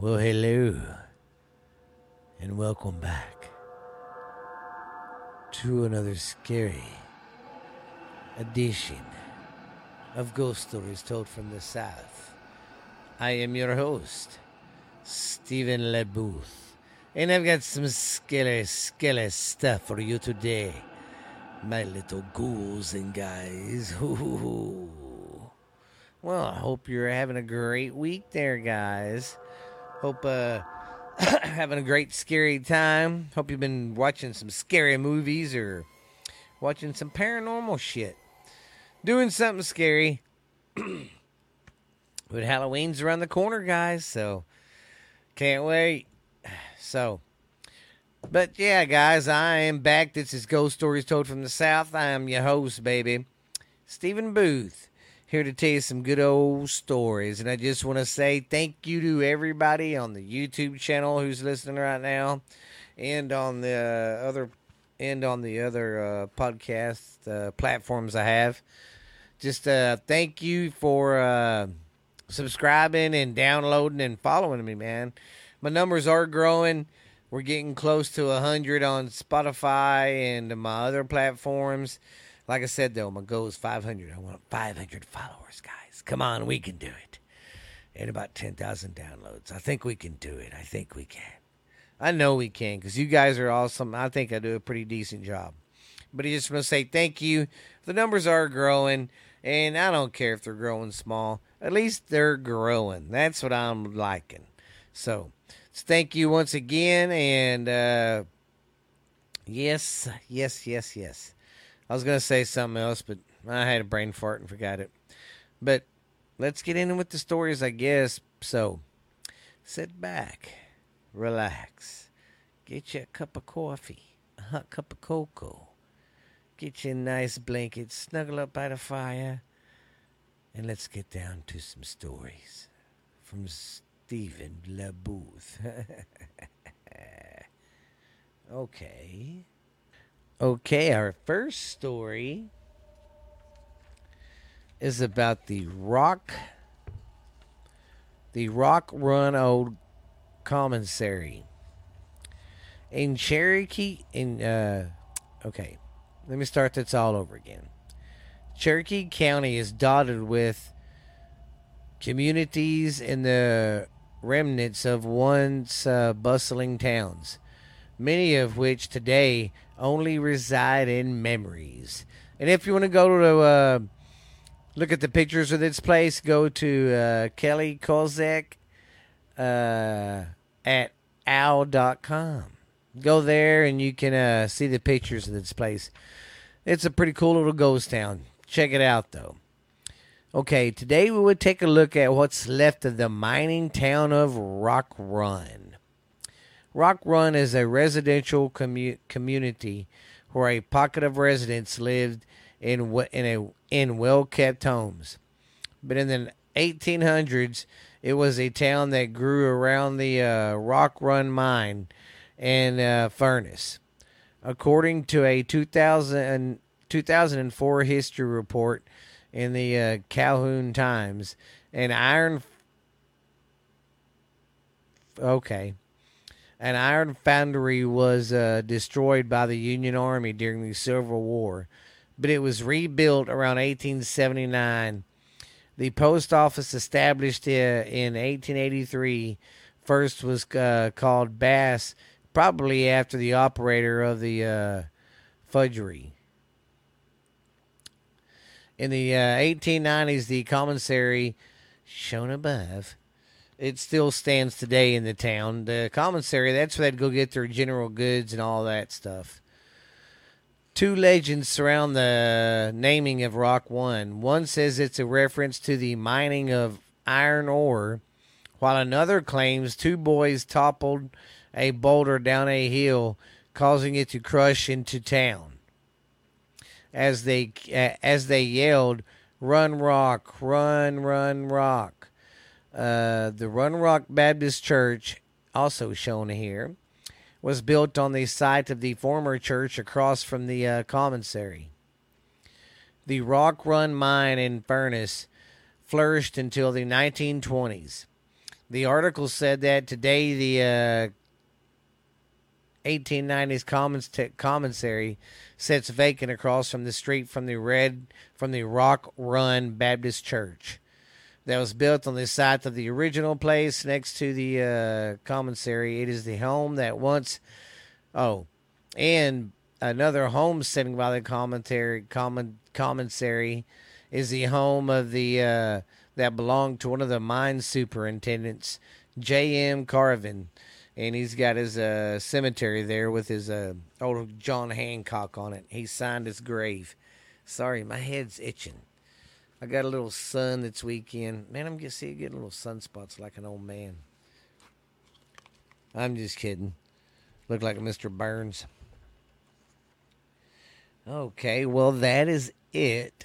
Well, hello, and welcome back to another scary edition of Ghost Stories Told from the South. I am your host, Stephen LeBooth, and I've got some scary, scary stuff for you today, my little ghouls and guys. Well, I hope you're having a great week there, guys. Hope uh having a great scary time. Hope you've been watching some scary movies or watching some paranormal shit. Doing something scary. but Halloween's around the corner, guys, so can't wait. So but yeah, guys, I am back. This is Ghost Stories Told from the South. I am your host, baby. Stephen Booth here to tell you some good old stories. And I just want to say thank you to everybody on the YouTube channel who's listening right now, and on the other and on the other uh, podcast uh, platforms I have. Just uh, thank you for uh, subscribing and downloading and following me, man. My numbers are growing. We're getting close to 100 on Spotify and my other platforms. Like I said, though, my goal is 500. I want 500 followers, guys. Come on, we can do it. And about 10,000 downloads. I think we can do it. I think we can. I know we can because you guys are awesome. I think I do a pretty decent job. But I just want to say thank you. The numbers are growing, and I don't care if they're growing small. At least they're growing. That's what I'm liking. So, thank you once again. And uh, yes, yes, yes, yes. I was gonna say something else, but I had a brain fart and forgot it. But let's get in with the stories, I guess. So sit back, relax, get you a cup of coffee, a hot cup of cocoa, get you a nice blanket, snuggle up by the fire, and let's get down to some stories from Stephen LeBooth. okay. Okay, our first story is about the Rock the Rock Run Old Commissary. In Cherokee in uh okay. Let me start this all over again. Cherokee County is dotted with communities in the remnants of once uh, bustling towns, many of which today only reside in memories. And if you want to go to uh, look at the pictures of this place, go to uh, Kelly Kazek uh, at owl.com. Go there and you can uh, see the pictures of this place. It's a pretty cool little ghost town. Check it out, though. Okay, today we would take a look at what's left of the mining town of Rock Run. Rock Run is a residential commu- community where a pocket of residents lived in in a in well kept homes. But in the 1800s, it was a town that grew around the uh, Rock Run mine and uh, furnace. According to a 2000, 2004 history report in the uh, Calhoun Times, an iron. Okay. An iron foundry was uh, destroyed by the Union Army during the Civil War, but it was rebuilt around 1879. The post office established uh, in 1883 first was uh, called Bass, probably after the operator of the uh, fudgery. In the 1890s, uh, the commissary, shown above, it still stands today in the town. The commissary, that's where they'd go get their general goods and all that stuff. Two legends surround the naming of Rock Run. One says it's a reference to the mining of iron ore, while another claims two boys toppled a boulder down a hill, causing it to crush into town. As they as they yelled, "Run, Rock! Run, run, Rock!" Uh, the Run Rock Baptist Church, also shown here, was built on the site of the former church across from the uh, commissary. The Rock Run mine and furnace flourished until the 1920s. The article said that today the uh, 1890s commons t- commissary sits vacant across from the street from the red from the Rock Run Baptist Church that was built on the site of the original place next to the uh, commissary. It is the home that once, oh, and another home sitting by the commentary common commissary is the home of the uh, that belonged to one of the mine superintendents, J.M. Carvin, and he's got his uh, cemetery there with his uh, old John Hancock on it. He signed his grave. Sorry, my head's itching. I got a little sun this weekend. Man, I'm getting see getting little sunspots like an old man. I'm just kidding. Look like Mr. Burns. Okay, well that is it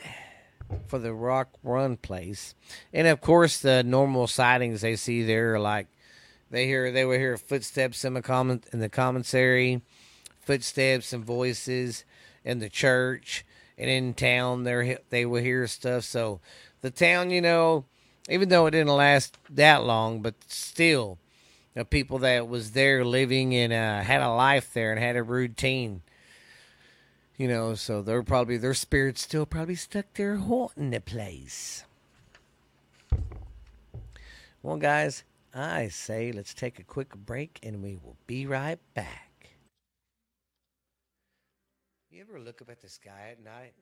for the Rock Run place, and of course the normal sightings they see there are like they hear they will hear footsteps in the common in the commissary, footsteps and voices in the church and in town they they will hear stuff. So the town, you know, even though it didn't last that long, but still, the people that was there living and uh, had a life there and had a routine. You know, so they're probably their spirits still probably stuck there haunting the place. Well, guys, I say let's take a quick break and we will be right back. You ever look up at the sky at night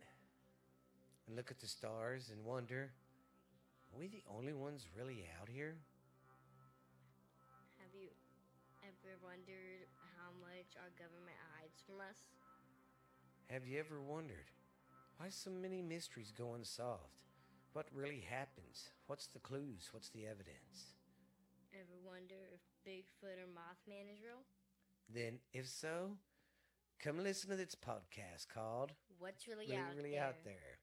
and look at the stars and wonder, are we the only ones really out here? Have you ever wondered how much our government hides from us? Have you ever wondered why so many mysteries go unsolved? What really happens? What's the clues? What's the evidence? Ever wonder if Bigfoot or Mothman is real? Then, if so, come listen to this podcast called What's Really, Really, out, really there? Out There.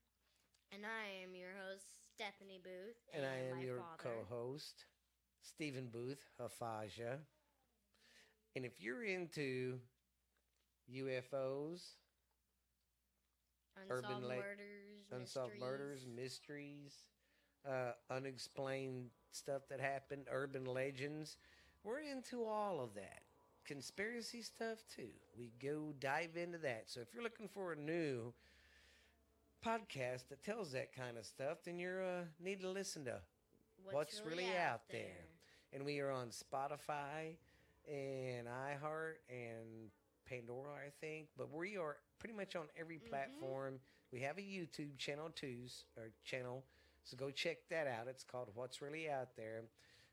And I am your host, Stephanie Booth. And I am your co host, Stephen Booth, Hafaja. And if you're into UFOs, Unsolved urban la- murders, unsolved mysteries. murders, mysteries, uh, unexplained stuff that happened, urban legends. We're into all of that. Conspiracy stuff too. We go dive into that. So if you're looking for a new podcast that tells that kind of stuff, then you uh, need to listen to. What's Really Out There? And we are on Spotify and iHeart and Pandora, I think. But we are pretty much on every Mhm. platform. We have a YouTube channel too, or channel. So go check that out. It's called What's Really Out There.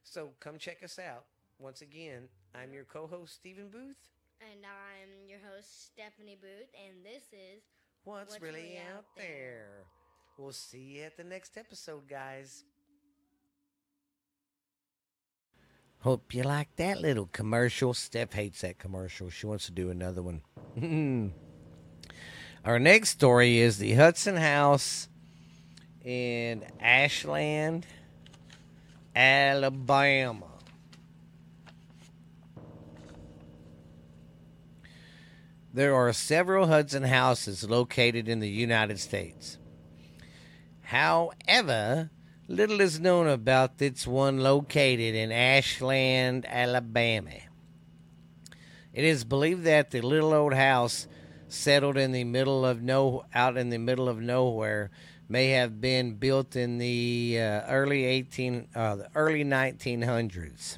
So come check us out. Once again, I'm your co-host Stephen Booth. And I'm your host, Stephanie Booth, and this is What's, What's really, Really out Out there? There? We'll see you at the next episode, guys. Hope you like that little commercial. Steph hates that commercial. She wants to do another one. Our next story is the Hudson House in Ashland, Alabama. There are several Hudson houses located in the United States. However, little is known about this one located in Ashland, Alabama. It is believed that the little old house settled in the middle of no out in the middle of nowhere may have been built in the uh, early 18 uh, the early 1900s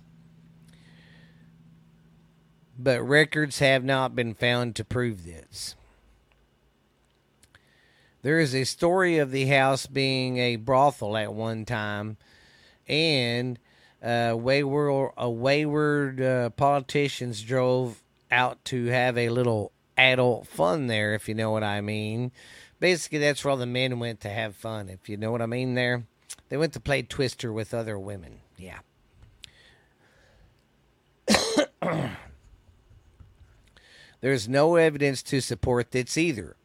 but records have not been found to prove this. There is a story of the house being a brothel at one time, and uh, wayward, wayward uh, politicians drove out to have a little adult fun there, if you know what I mean. Basically, that's where all the men went to have fun, if you know what I mean there. They went to play Twister with other women. Yeah. There's no evidence to support this either.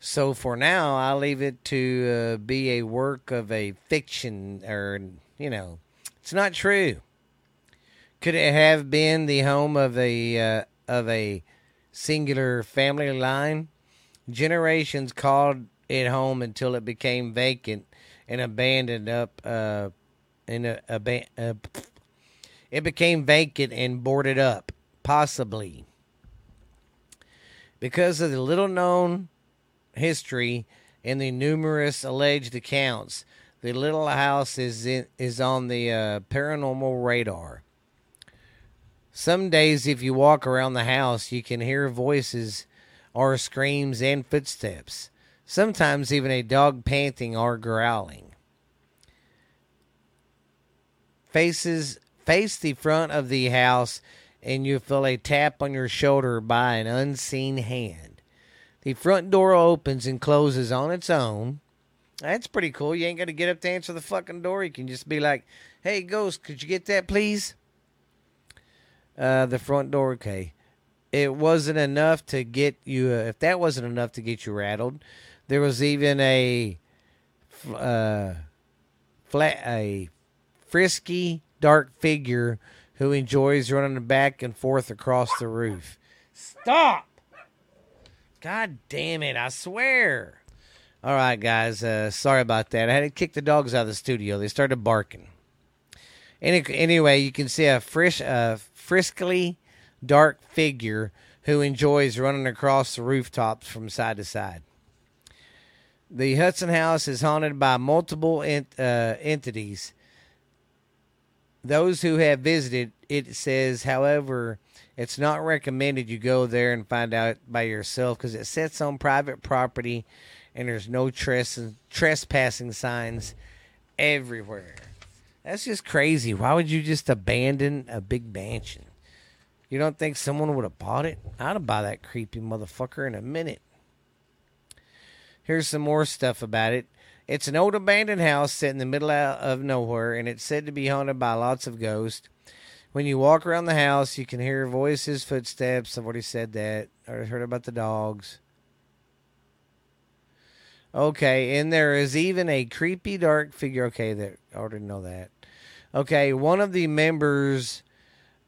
So for now, I'll leave it to uh, be a work of a fiction, or, you know, it's not true. Could it have been the home of a uh, of a singular family line? Generations called it home until it became vacant and abandoned up uh, in a, aban- uh, it became vacant and boarded up, possibly. Because of the little known history and the numerous alleged accounts, the little house is in, is on the uh, paranormal radar. Some days, if you walk around the house, you can hear voices or screams and footsteps. Sometimes even a dog panting or growling. Faces face the front of the house and you feel a tap on your shoulder by an unseen hand. The front door opens and closes on its own. That's pretty cool. You ain't got to get up to answer the fucking door. You can just be like, hey, ghost, could you get that, please? Uh, the front door, okay. It wasn't enough to get you, uh, if that wasn't enough to get you rattled, there was even a, uh, flat, a frisky, dark figure who enjoys running back and forth across the roof. Stop! God damn it, I swear. All right, guys, uh, sorry about that. I had to kick the dogs out of the studio. They started barking. Any, anyway, you can see a frish, uh, friskly dark figure who enjoys running across the rooftops from side to side. The Hudson House is haunted by multiple ent, uh, entities. Those who have visited, it says, however, it's not recommended you go there and find out by yourself because it sits on private property and there's no tres- trespassing signs everywhere. That's just crazy. Why would you just abandon a big mansion? You don't think someone would have bought it? I'd have bought that creepy motherfucker in a minute. Here's some more stuff about it. It's an old abandoned house set in the middle of nowhere, and it's said to be haunted by lots of ghosts. When you walk around the house, you can hear voices, footsteps. Already said that. I heard about the dogs. Okay, and there is even a creepy dark figure. Okay, that I already know that. Okay, one of the members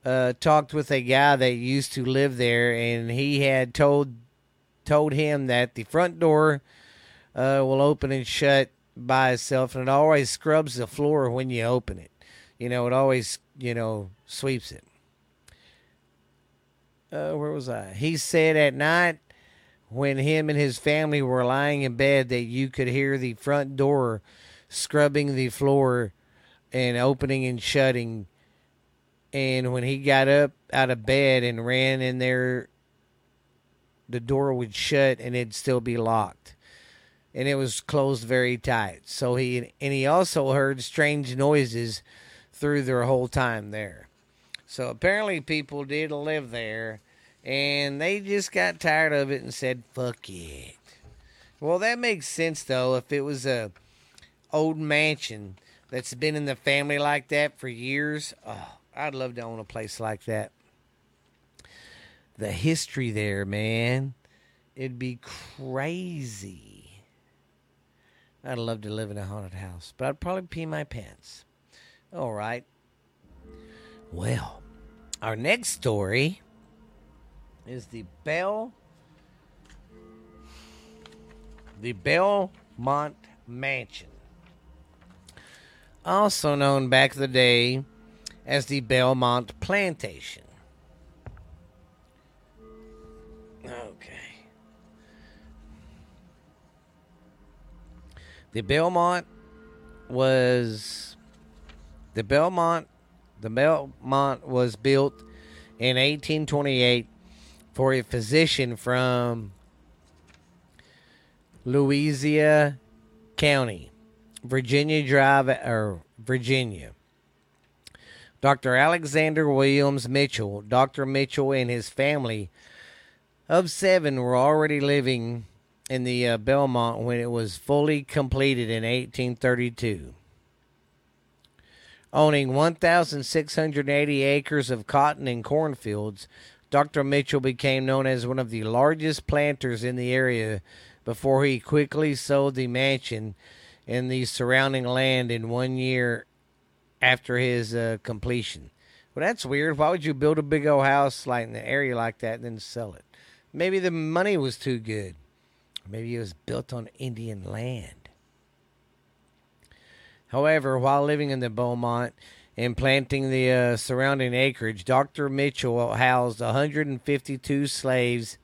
uh, talked with a guy that used to live there, and he had told told him that the front door uh, will open and shut by itself, and it always scrubs the floor when you open it. You know, it always you know sweeps it. Uh, where was I? He said at night when him and his family were lying in bed that you could hear the front door scrubbing the floor and opening and shutting. And when he got up out of bed and ran in there, the door would shut and it'd still be locked. And it was closed very tight. So he and he also heard strange noises through their whole time there. So apparently people did live there and they just got tired of it and said fuck it. Well, that makes sense though if it was a old mansion that's been in the family like that for years. Oh, I'd love to own a place like that. The history there, man. It'd be crazy. I'd love to live in a haunted house, but I'd probably pee my pants. All right. Well, our next story is the Bell the Belmont Mansion. Also known back in the day as the Belmont Plantation. The Belmont was the Belmont the Belmont was built in 1828 for a physician from Louisiana County, Virginia Drive or Virginia. Dr. Alexander Williams Mitchell, Dr. Mitchell and his family of seven were already living in the uh, Belmont when it was fully completed in 1832. Owning 1,680 acres of cotton and cornfields, Dr. Mitchell became known as one of the largest planters in the area before he quickly sold the mansion and the surrounding land in one year after his uh, completion. Well, that's weird. Why would you build a big old house like in the area like that and then sell it? Maybe the money was too good. Maybe it was built on Indian land. However, while living in the Belmont, and planting the uh, surrounding acreage, Dr. Mitchell housed 152 slaves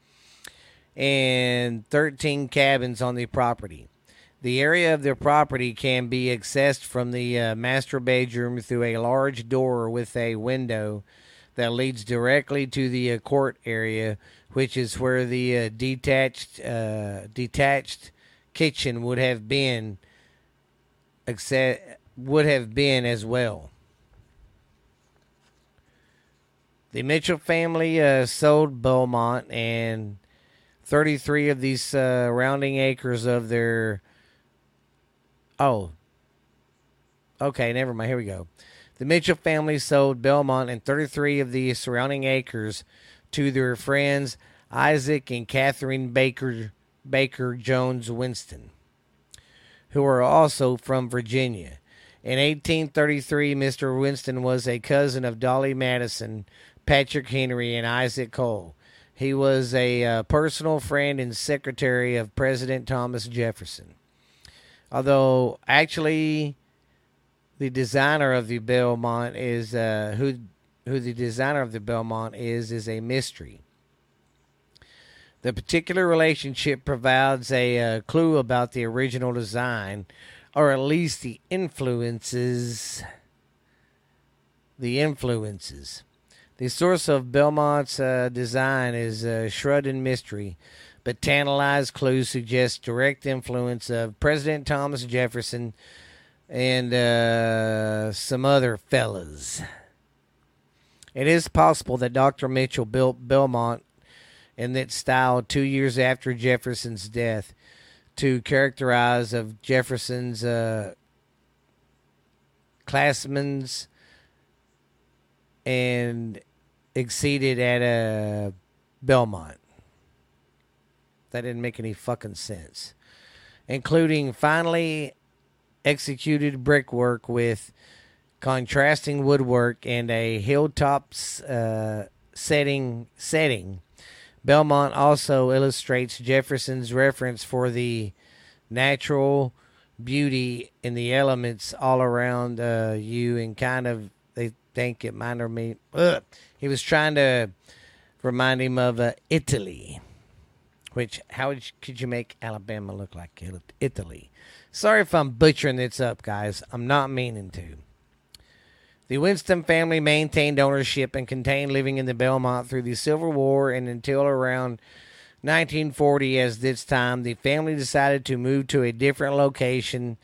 and 13 cabins on the property. The area of the property can be accessed from the uh, master bedroom through a large door with a window that leads directly to the uh, court area, which is where the uh, detached uh, detached kitchen would have been except would have been as well. The Mitchell family uh, sold Belmont and 33 of these surrounding uh, acres of their. Oh. Okay, never mind. Here we go. The Mitchell family sold Belmont and 33 of the surrounding acres to their friends Isaac and Catherine Baker Baker Jones Winston, who are also from Virginia. In 1833, Mr. Winston was a cousin of Dolley Madison, Patrick Henry, and Isaac Cole. He was a uh, personal friend and secretary of President Thomas Jefferson. Although, actually, the designer of the Belmont is uh, who who the designer of the Belmont is is a mystery. The particular relationship provides a uh, clue about the original design, or at least the influences. The influences. The source of Belmont's uh, design is uh, shrouded in mystery, but tantalized clues suggest direct influence of President Thomas Jefferson and uh, some other fellas. It is possible that Dr. Mitchell built Belmont in that style two years after Jefferson's death to characterize of Jefferson's uh, classmen's and exceeded at a uh, Belmont. That didn't make any fucking sense. Including finally executed brickwork with contrasting woodwork and a hilltop uh, setting setting. Belmont also illustrates Jefferson's reference for the natural beauty in the elements all around uh, you and kind of they think it might me. Ugh. He was trying to remind him of uh, Italy, which how could you make Alabama look like Italy? Sorry if I'm butchering this up, guys. I'm not meaning to. The Winston family maintained ownership and continued living in the Belmont through the Civil War and until around 1940. As this time, the family decided to move to a different location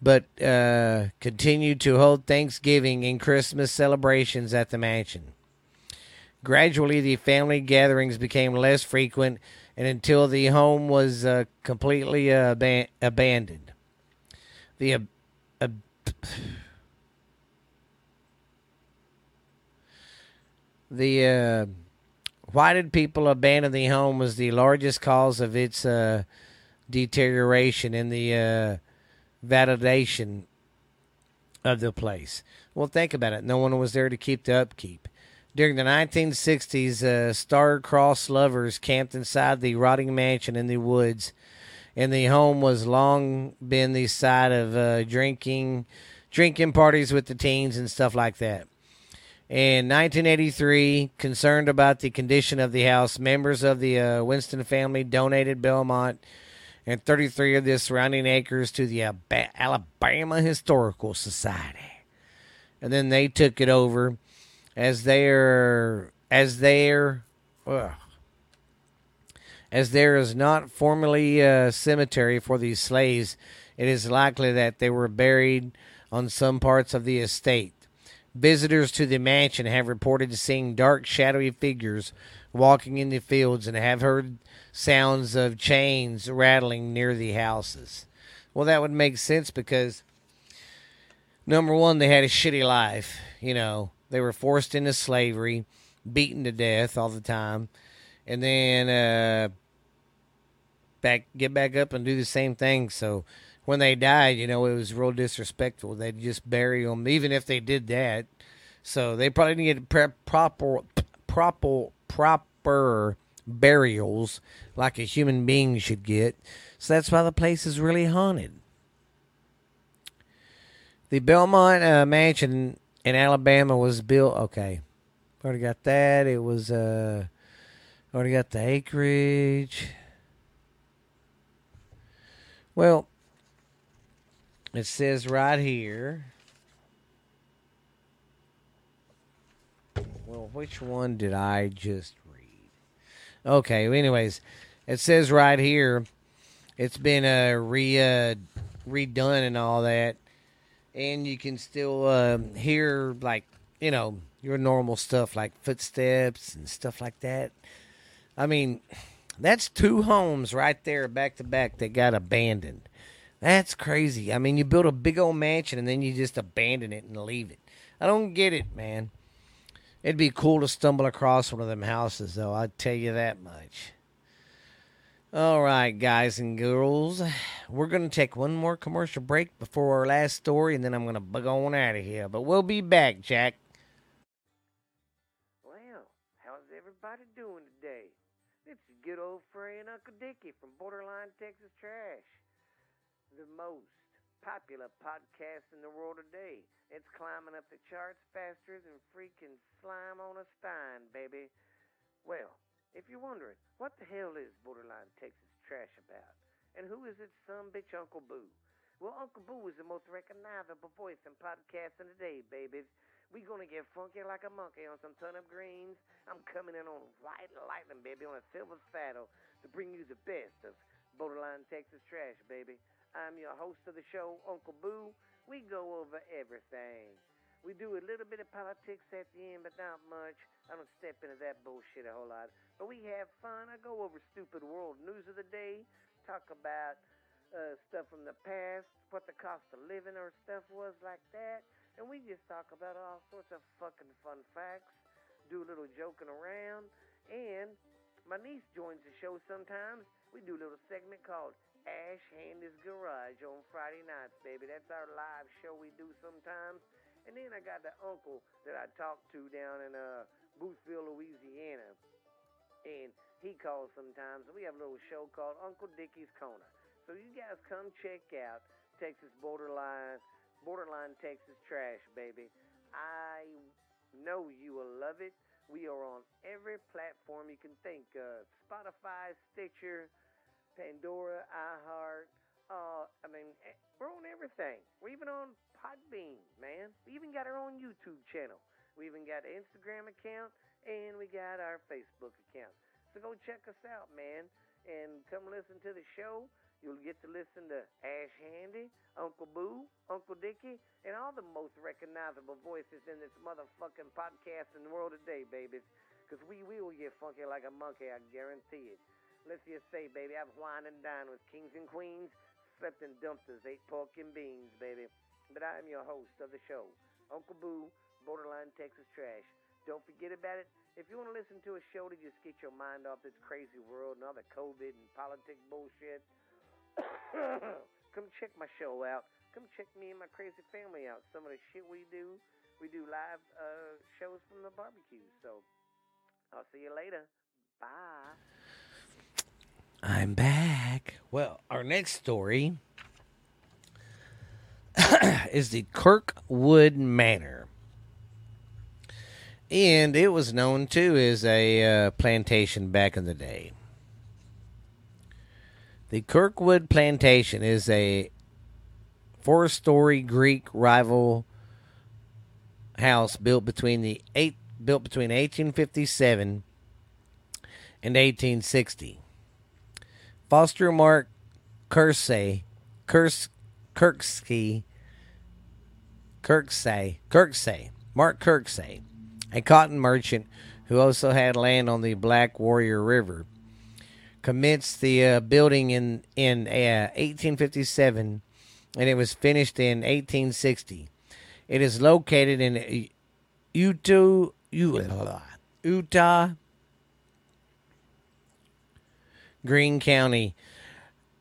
but uh, continued to hold Thanksgiving and Christmas celebrations at the mansion. Gradually, the family gatherings became less frequent, and until the home was uh, completely uh, aban- abandoned. The the uh, why did people abandon the home was the largest cause of its uh, deterioration in the uh, validation of the place. Well, think about it. No one was there to keep the upkeep. During the 1960s, uh, star-crossed lovers camped inside the rotting mansion in the woods, and the home was long been the site of uh, drinking, drinking parties with the teens and stuff like that. In 1983, concerned about the condition of the house, members of the uh, Winston family donated Belmont and 33 of the surrounding acres to the Alabama Historical Society. And then they took it over as their as their ugh, as there is not formally a cemetery for these slaves, it is likely that they were buried on some parts of the estate. Visitors to the mansion have reported seeing dark, shadowy figures walking in the fields and have heard sounds of chains rattling near the houses. Well, that would make sense because number one, they had a shitty life. You know, they were forced into slavery, beaten to death all the time, and then uh, back get back up and do the same thing. So when they died, you know, it was real disrespectful. They'd just bury them, even if they did that. So they probably needed proper, proper, proper burials like a human being should get. So that's why the place is really haunted. The Belmont uh, Mansion in Alabama was built. Okay, already got that. It was uh, already got the acreage. Well, it says right here. Well, which one did I just read? Okay, anyways, it says right here it's been uh, re uh, redone and all that, and you can still uh, hear like you know your normal stuff like footsteps and stuff like that. I mean, that's two homes right there back to back that got abandoned. That's crazy. I mean, you build a big old mansion and then you just abandon it and leave it. I don't get it, man. It'd be cool to stumble across one of them houses, though. I'll tell you that much. All right, guys and girls, we're going to take one more commercial break before our last story, and then I'm going to bug on out of here. But we'll be back, Jack. Well, how's everybody doing today? Is good old friend Uncle Dickie from Borderline Texas Trash, the most popular podcast in the world today. It's climbing up the charts faster than freaking slime on a stein, baby. Well, if you're wondering, what the hell is Borderline Texas Trash about? And who is its son bitch Uncle Boo? Well, Uncle Boo is the most recognizable voice in podcasting today, babies. We gonna get funky like a monkey on some turnip greens. I'm coming in on white lightning, baby, on a silver saddle to bring you the best of Borderline Texas Trash, baby. I'm your host of the show, Uncle Boo. We go over everything. We do a little bit of politics at the end, but not much. I don't step into that bullshit a whole lot. But we have fun. I go over stupid world news of the day, talk about uh, stuff from the past, what the cost of living or stuff was like that. And we just talk about all sorts of fucking fun facts, do a little joking around. And my niece joins the show sometimes. We do a little segment called Ash Handy's Garage on Friday nights, baby. That's our live show we do sometimes. And then I got the uncle that I talk to down in uh, Boothville, Louisiana. And he calls sometimes. We have a little show called Uncle Dickie's Corner. So you guys come check out Texas Borderline, Borderline Texas Trash, baby. I know you will love it. We are on every platform you can think of Spotify, Stitcher, Pandora, iHeart. Uh, I mean, eh, we're on everything. We're even on Podbean, man. We even got our own YouTube channel. We even got an Instagram account, and we got our Facebook account. So go check us out, man, and come listen to the show. You'll get to listen to Ash Handy, Uncle Boo, Uncle Dickie, and all the most recognizable voices in this motherfucking podcast in the world today, babies. Because we will get funky like a monkey, I guarantee it. Let's just say, baby, I've wined and dined with kings and queens, slept in dumpsters, ate pork and beans, baby. But I am your host of the show, Uncle Boo, Borderline Texas Trash. Don't forget about it. If you want to listen to a show to just get your mind off this crazy world and all the COVID and politics bullshit, come check my show out. Come check me and my crazy family out. Some of the shit we do, we do live uh, shows from the barbecue. So I'll see you later. Bye. I'm back. Well, our next story is the Kirkwood Manor. And it was known too as a uh, plantation back in the day. The Kirkwood Plantation is a four story Greek rival house built between the eight built between 1857 and 1860. Foster Mark Kersey, Kurs, Kirksey, Kirksey, Kirksey, Mark Kirksey, a cotton merchant who also had land on the Black Warrior River, commenced the uh, building in in uh, 1857, and it was finished in 1860. It is located in Eutaw, Eutaw, Greene County,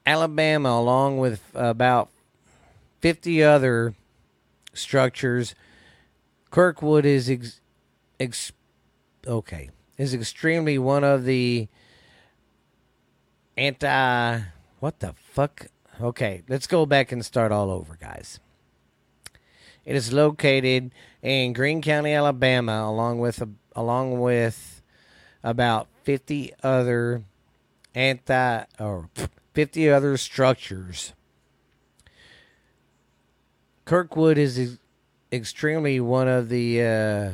Alabama, along with about 50 other structures. Kirkwood is ex, ex, okay is extremely one of the anti what the fuck okay let's go back and start all over guys It is located in Greene County, Alabama, along with along with about 50 other anti or 50 other structures. Kirkwood is ex- extremely one of the uh,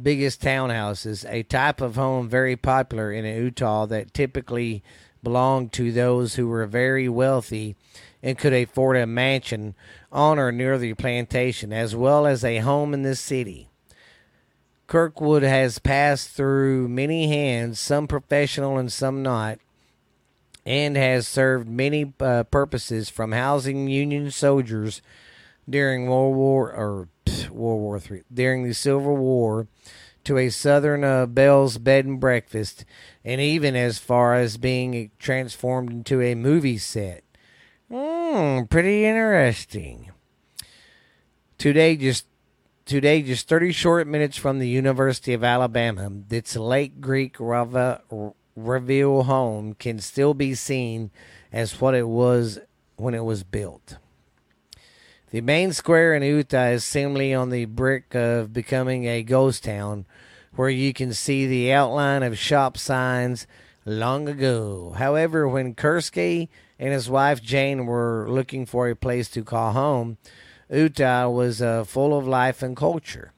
biggest townhouses, a type of home very popular in Eutaw that typically belonged to those who were very wealthy and could afford a mansion on or near the plantation, as well as a home in the city. Kirkwood has passed through many hands, some professional and some not, and has served many uh, purposes from housing Union soldiers during World War or World War Three during the Civil War to a Southern uh, Belle's bed and breakfast, and even as far as being transformed into a movie set. Hmm, pretty interesting. Today, just today, just 30 short minutes from the University of Alabama, its Lake Greek Revival home can still be seen as what it was when it was built. The main square in Eutaw is seemingly on the brink of becoming a ghost town where you can see the outline of shop signs long ago. However, when Kursky and his wife Jane were looking for a place to call home, Eutaw was uh, full of life and culture.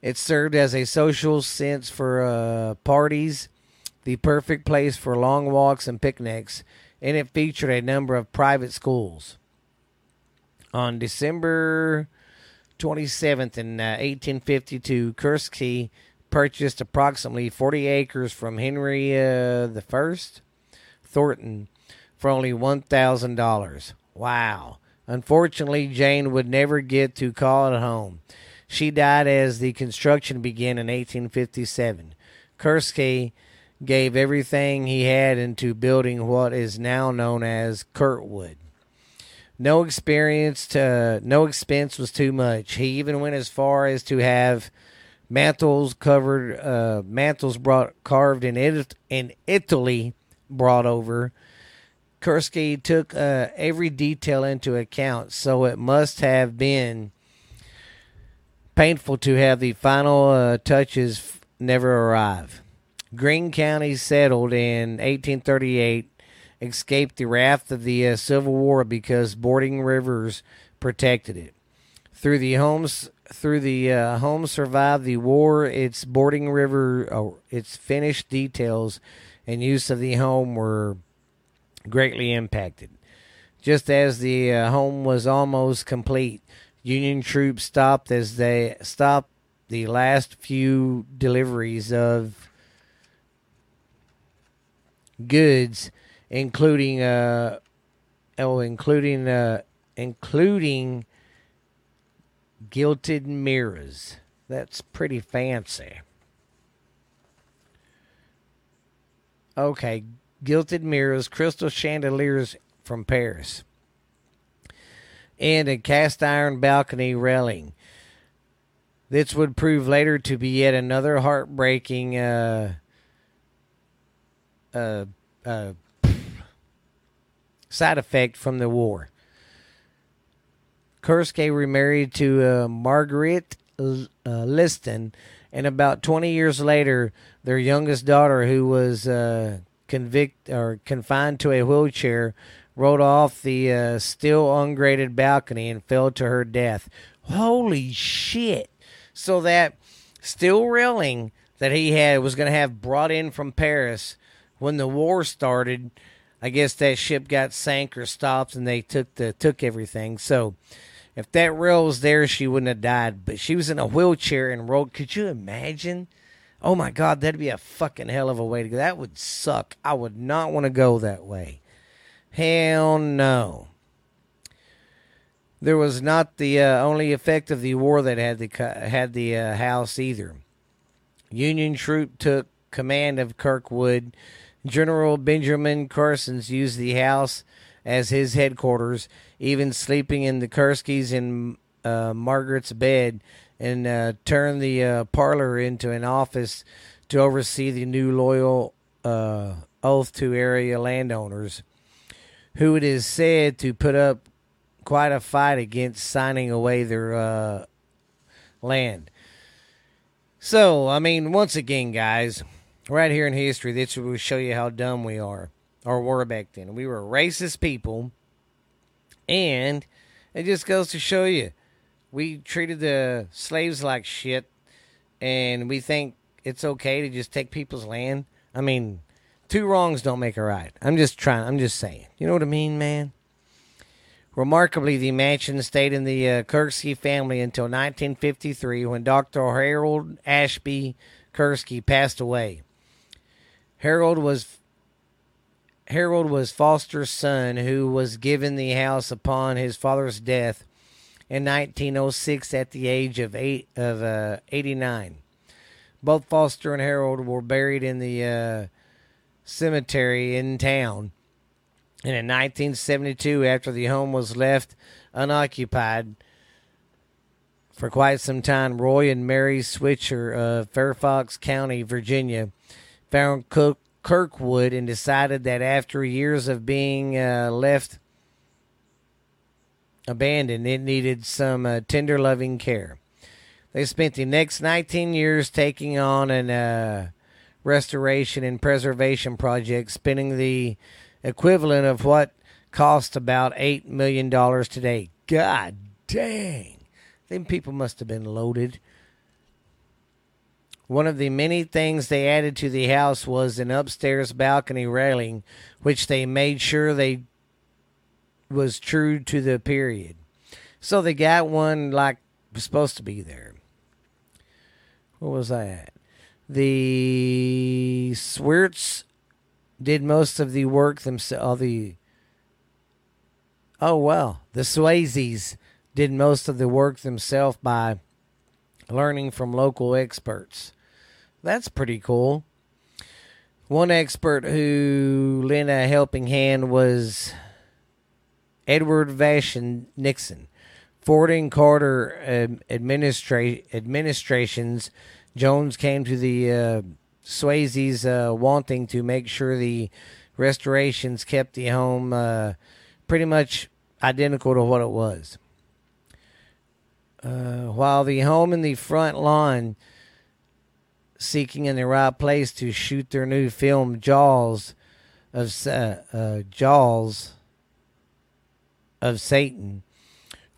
It served as a social sense for uh, parties, the perfect place for long walks and picnics, and it featured a number of private schools. On December 27th in uh, 1852, Kursky purchased approximately 40 acres from Henry uh, the First Thornton for only $1,000. Wow. Unfortunately, Jane would never get to call it home. She died as the construction began in 1857. Kursky gave everything he had into building what is now known as Kirkwood. No experience to no expense was too much. He even went as far as to have mantles covered uh, mantles brought carved in it, in Italy brought over. Kursky took uh, every detail into account, so it must have been painful to have the final uh, touches never arrive. Greene County settled in 1838 escaped the wrath of the uh, Civil War because boarding rivers protected it. Through the homes, through the uh, home survived the war. Its boarding river, oh, its finished details, and use of the home were greatly impacted. Just as the uh, home was almost complete, Union troops stopped as they stopped the last few deliveries of goods including uh oh including uh including gilded mirrors. That's pretty fancy. Okay, gilded mirrors, crystal chandeliers from Paris, and a cast iron balcony railing. This would prove later to be yet another heartbreaking uh, uh, uh, side effect from the war. Kursky remarried to uh, Margaret uh, Liston, and about 20 years later, their youngest daughter, who was uh, convict or confined to a wheelchair, rolled off the uh, still ungraded balcony and fell to her death. Holy shit! So that steel railing that he had was going to have brought in from Paris when the war started I guess that ship got sank or stopped, and they took the took everything. So if that rail was there, she wouldn't have died. But she was in a wheelchair and rolled. Could you imagine? Oh my God, that'd be a fucking hell of a way to go. That would suck. I would not want to go that way. Hell no. There was not the uh, only effect of the war that had the had the uh, house either. Union troop took command of Kirkwood General Benjamin Carson's used the house as his headquarters, even sleeping in the Kurskys in uh, Margaret's bed, and uh, the uh, parlor into an office to oversee the new loyal uh, oath to area landowners, who it is said to put up quite a fight against signing away their uh, land. So, I mean, once again, guys, right here in history, this will show you how dumb we are, or were back then. We were racist people, and it just goes to show you we treated the slaves like shit, and we think it's okay to just take people's land. I mean, two wrongs don't make a right. I'm just trying. I'm just saying. You know what I mean, man? Remarkably, the mansion stayed in the uh, Kirksey family until 1953 when Dr. Harold Ashby Kirksey passed away. Harold was Harold was Foster's son who was given the house upon his father's death in 1906 at the age of eight of uh, 89. Both Foster and Harold were buried in the uh, cemetery in town. And in 1972, after the home was left unoccupied for quite some time, Roy and Mary Switcher of Fairfax County, Virginia, found Cook, Kirkwood and decided that after years of being uh, left abandoned, it needed some uh, tender, loving care. They spent the next 19 years taking on an uh, restoration and preservation project, spending the equivalent of what cost about $8 million today. God dang. Them people must have been loaded. One of the many things they added to the house was an upstairs balcony railing, which they made sure they was true to the period. So they got one like was supposed to be there. What was I at? The Swirts did most of the work themselves. The oh well, the Swayzes did most of the work themselves by learning from local experts. That's pretty cool. One expert who lent a helping hand was Edward Vason Nixon. Ford and Carter uh, administra- administrations, Jones came to the uh, Swayze's uh, wanting to make sure the restorations kept the home uh, pretty much identical to what it was. Uh, while the home in the front lawn seeking in the right place to shoot their new film Jaws of uh, Jaws of Satan.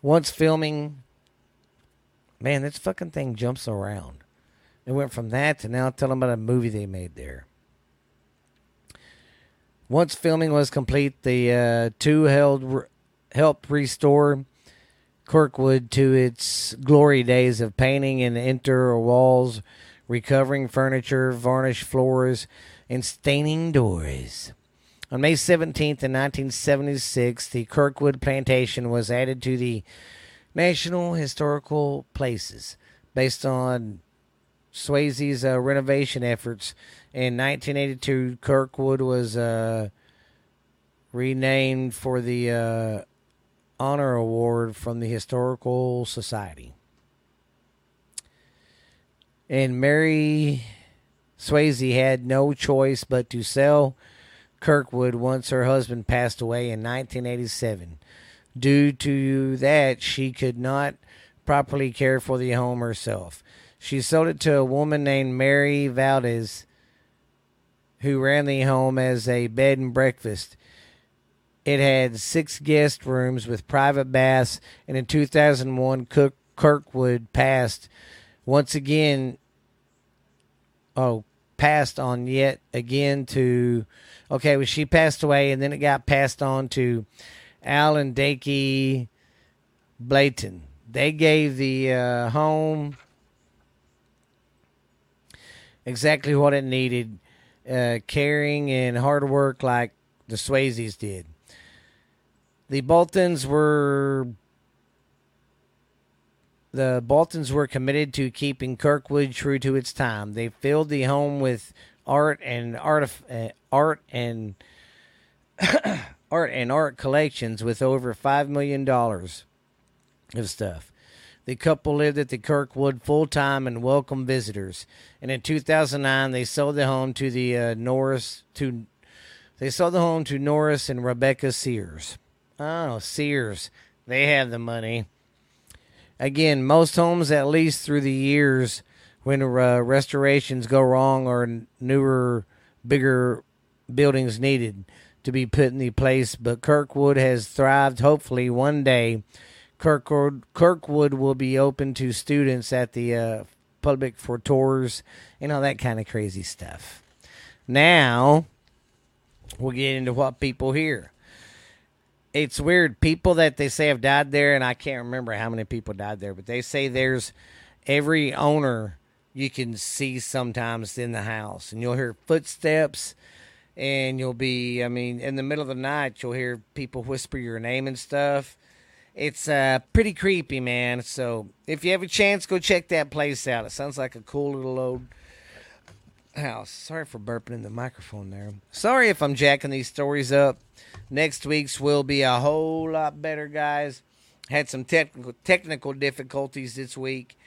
Once filming, man, this fucking thing jumps around. It went from that to now telling about a movie they made there. Once filming was complete, the uh, two held helped restore Kirkwood to its glory days of painting and interior walls, recovering furniture, varnished floors, and staining doors. On May 17th, in 1976, the Kirkwood Plantation was added to the National Historical Places based on Swayze's uh, renovation efforts. In 1982, Kirkwood was uh, renamed for the uh, Honor Award from the Historical Society. And Mary Swayze had no choice but to sell Kirkwood once her husband passed away in 1987. Due to that, she could not properly care for the home herself. She sold it to a woman named Mary Valdez, who ran the home as a bed and breakfast. It had six guest rooms with private baths, and in 2001, Cook, Kirkwood passed once again. Oh, passed on yet again to okay, well, she passed away, and then it got passed on to Alan Dakey Blayton. They gave the uh, home exactly what it needed, uh, caring and hard work like the Swayzes did. The Boltons were the Boltons were committed to keeping Kirkwood true to its time. They filled the home with art and art, uh, art and art and art collections with over five million dollars of stuff. The couple lived at the Kirkwood full time and welcomed visitors. And in 2009, they sold the home to the uh, Norris to they sold the home to Norris and Rebecca Sears. Oh, Sears. They have the money. Again, most homes, at least through the years, when uh, restorations go wrong or newer, bigger buildings needed to be put in the place. But Kirkwood has thrived. Hopefully, one day, Kirkwood Kirkwood will be open to students at the uh, public for tours and all that kind of crazy stuff. Now, we'll get into what people hear. It's weird. People that they say have died there, and I can't remember how many people died there, but they say there's every owner you can see sometimes in the house, and you'll hear footsteps, and you'll be, I mean, in the middle of the night, you'll hear people whisper your name and stuff. It's uh, pretty creepy, man. So if you have a chance, go check that place out. It sounds like a cool little old house. Sorry for burping in the microphone there. Sorry if I'm jacking these stories up. Next week's will be a whole lot better, guys. Had some technical technical difficulties this week,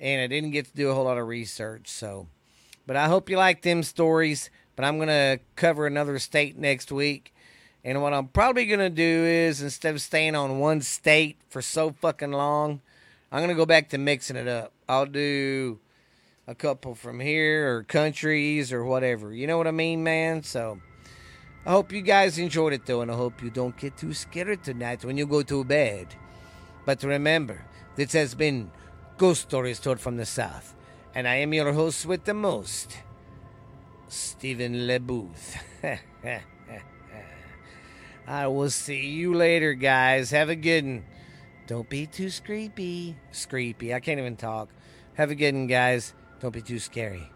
and I didn't get to do a whole lot of research. So, but I hope you like them stories. But I'm gonna cover another state next week, and what I'm probably gonna do is instead of staying on one state for so fucking long, I'm gonna go back to mixing it up. I'll do a couple from here or countries or whatever. You know what I mean, man? So I hope you guys enjoyed it though, and I hope you don't get too scared tonight when you go to bed. But remember, this has been Ghost Stories Told from the South, and I am your host with the most, Stephen LeBooth. I will see you later, guys. Have a good one. Don't be too screepy. Screepy. I can't even talk. Have a good one, guys. Don't be too scary.